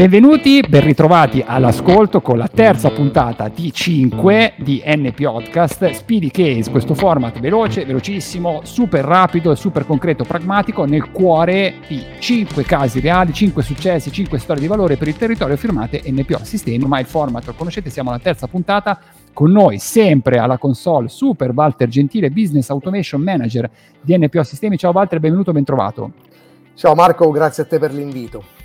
Benvenuti, ben ritrovati all'ascolto con la terza puntata di 5 di N Podcast Speedy Case, questo format veloce, velocissimo, super rapido, super concreto, pragmatico nel cuore di 5 casi reali, 5 successi, 5 storie di valore per il territorio firmate NPO Sistemi, ormai il format lo conoscete, siamo alla terza puntata con noi sempre alla console Super Walter Gentile, Business Automation Manager di NPO Sistemi. Ciao Walter, benvenuto, ben trovato. Ciao Marco, grazie a te per l'invito.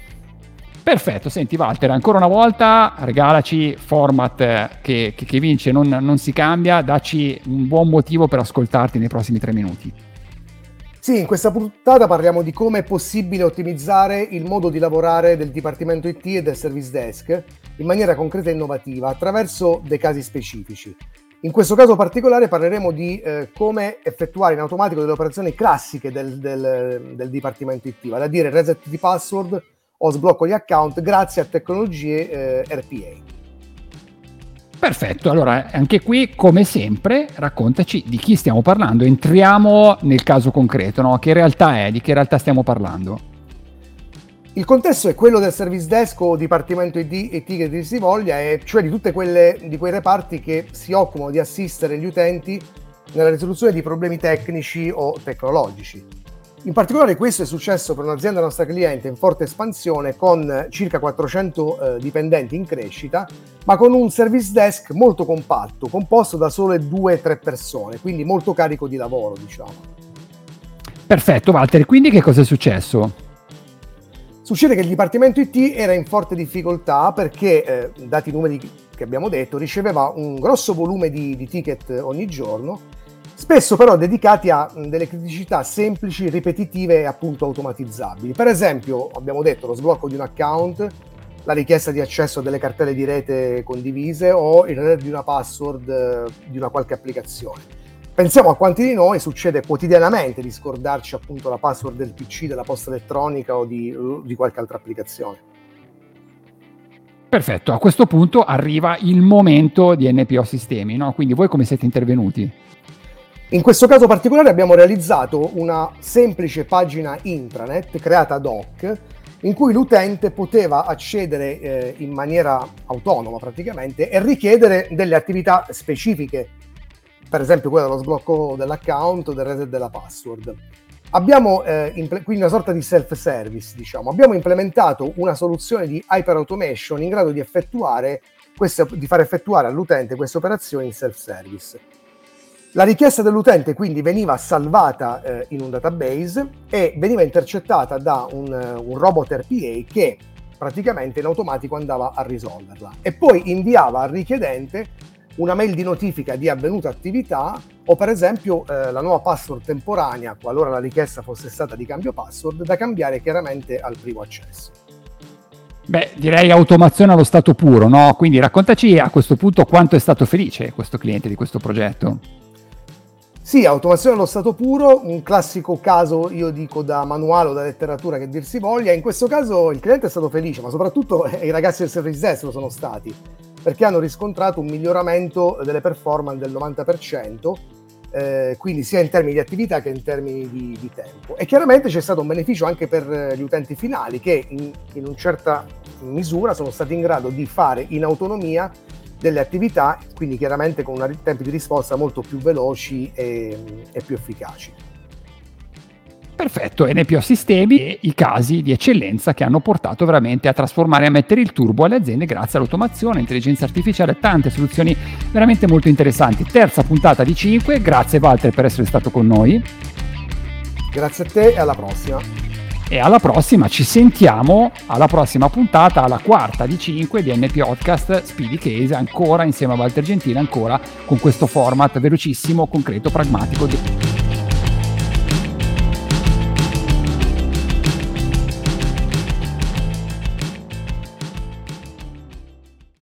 Perfetto, senti Walter, ancora una volta regalaci format eh, che, che, che vince, non, non, si cambia, dacci un buon motivo per ascoltarti nei prossimi tre minuti. Sì, in questa puntata parliamo di come è possibile ottimizzare il modo di lavorare del Dipartimento IT e del Service Desk in maniera concreta e innovativa attraverso dei casi specifici. In questo caso particolare parleremo di eh, come effettuare in automatico delle operazioni classiche del, del, del Dipartimento IT, vale a dire reset di password, o sblocco gli account grazie a tecnologie eh, RPA. Perfetto, allora anche qui come sempre raccontaci di chi stiamo parlando, entriamo nel caso concreto, no? che realtà è, di che realtà stiamo parlando? Il contesto è quello del service desk o dipartimento ID e che dir si voglia, e cioè di di quei reparti che si occupano di assistere gli utenti nella risoluzione di problemi tecnici o tecnologici. In particolare questo è successo per un'azienda nostra cliente in forte espansione con circa 400 eh, dipendenti in crescita, ma con un service desk molto compatto, composto da sole 2-3 persone, quindi molto carico di lavoro, diciamo. Perfetto, Walter, quindi che cosa è successo? Succede che il Dipartimento IT era in forte difficoltà perché, eh, dati i numeri che abbiamo detto, riceveva un grosso volume di, di ticket ogni giorno spesso però dedicati a delle criticità semplici, ripetitive e appunto automatizzabili. Per esempio, abbiamo detto lo sblocco di un account, la richiesta di accesso a delle cartelle di rete condivise o il reset di una password eh, di una qualche applicazione. Pensiamo a quanti di noi succede quotidianamente di scordarci appunto la password del PC, della posta elettronica o di, di qualche altra applicazione. Perfetto, a questo punto arriva il momento di NPO Sistemi, no? quindi voi come siete intervenuti? In questo caso particolare abbiamo realizzato una semplice pagina intranet creata ad hoc in cui l'utente poteva accedere eh, in maniera autonoma praticamente e richiedere delle attività specifiche, per esempio quella dello sblocco dell'account del reset della password. Abbiamo eh, imple- quindi una sorta di self-service, diciamo. Abbiamo implementato una soluzione di hyper automation in grado di di far effettuare all'utente queste operazioni in self-service. La richiesta dell'utente quindi veniva salvata eh, in un database e veniva intercettata da un, eh, un, robot RPA che praticamente in automatico andava a risolverla e poi inviava al richiedente una mail di notifica di avvenuta attività o per esempio eh, la nuova password temporanea qualora la richiesta fosse stata di cambio password da cambiare chiaramente al primo accesso. Beh, direi automazione allo stato puro, no? Quindi raccontaci a questo punto quanto è stato felice questo cliente di questo progetto. Sì, automazione allo stato puro, un classico caso, io dico, da manuale o da letteratura che dir si voglia. In questo caso il cliente è stato felice, ma soprattutto i ragazzi del service desk lo sono stati, perché hanno riscontrato un miglioramento delle performance del 90%, eh, quindi sia in termini di attività che in termini di, di, tempo. E chiaramente c'è stato un beneficio anche per gli utenti finali che in, in una certa misura sono stati in grado di fare in autonomia delle attività, quindi chiaramente con una, tempi di risposta molto più veloci e, e più efficaci. Perfetto, NPO Sistemi e i casi di eccellenza che hanno portato veramente a trasformare e a mettere il turbo alle aziende grazie all'automazione, intelligenza artificiale, tante soluzioni veramente molto interessanti. Terza puntata di 5, grazie Walter per essere stato con noi. Grazie a te e alla prossima e alla prossima ci sentiamo alla prossima puntata alla quarta di 5 di NP Podcast Speedy Case ancora insieme a Walter Gentile ancora con questo format velocissimo concreto pragmatico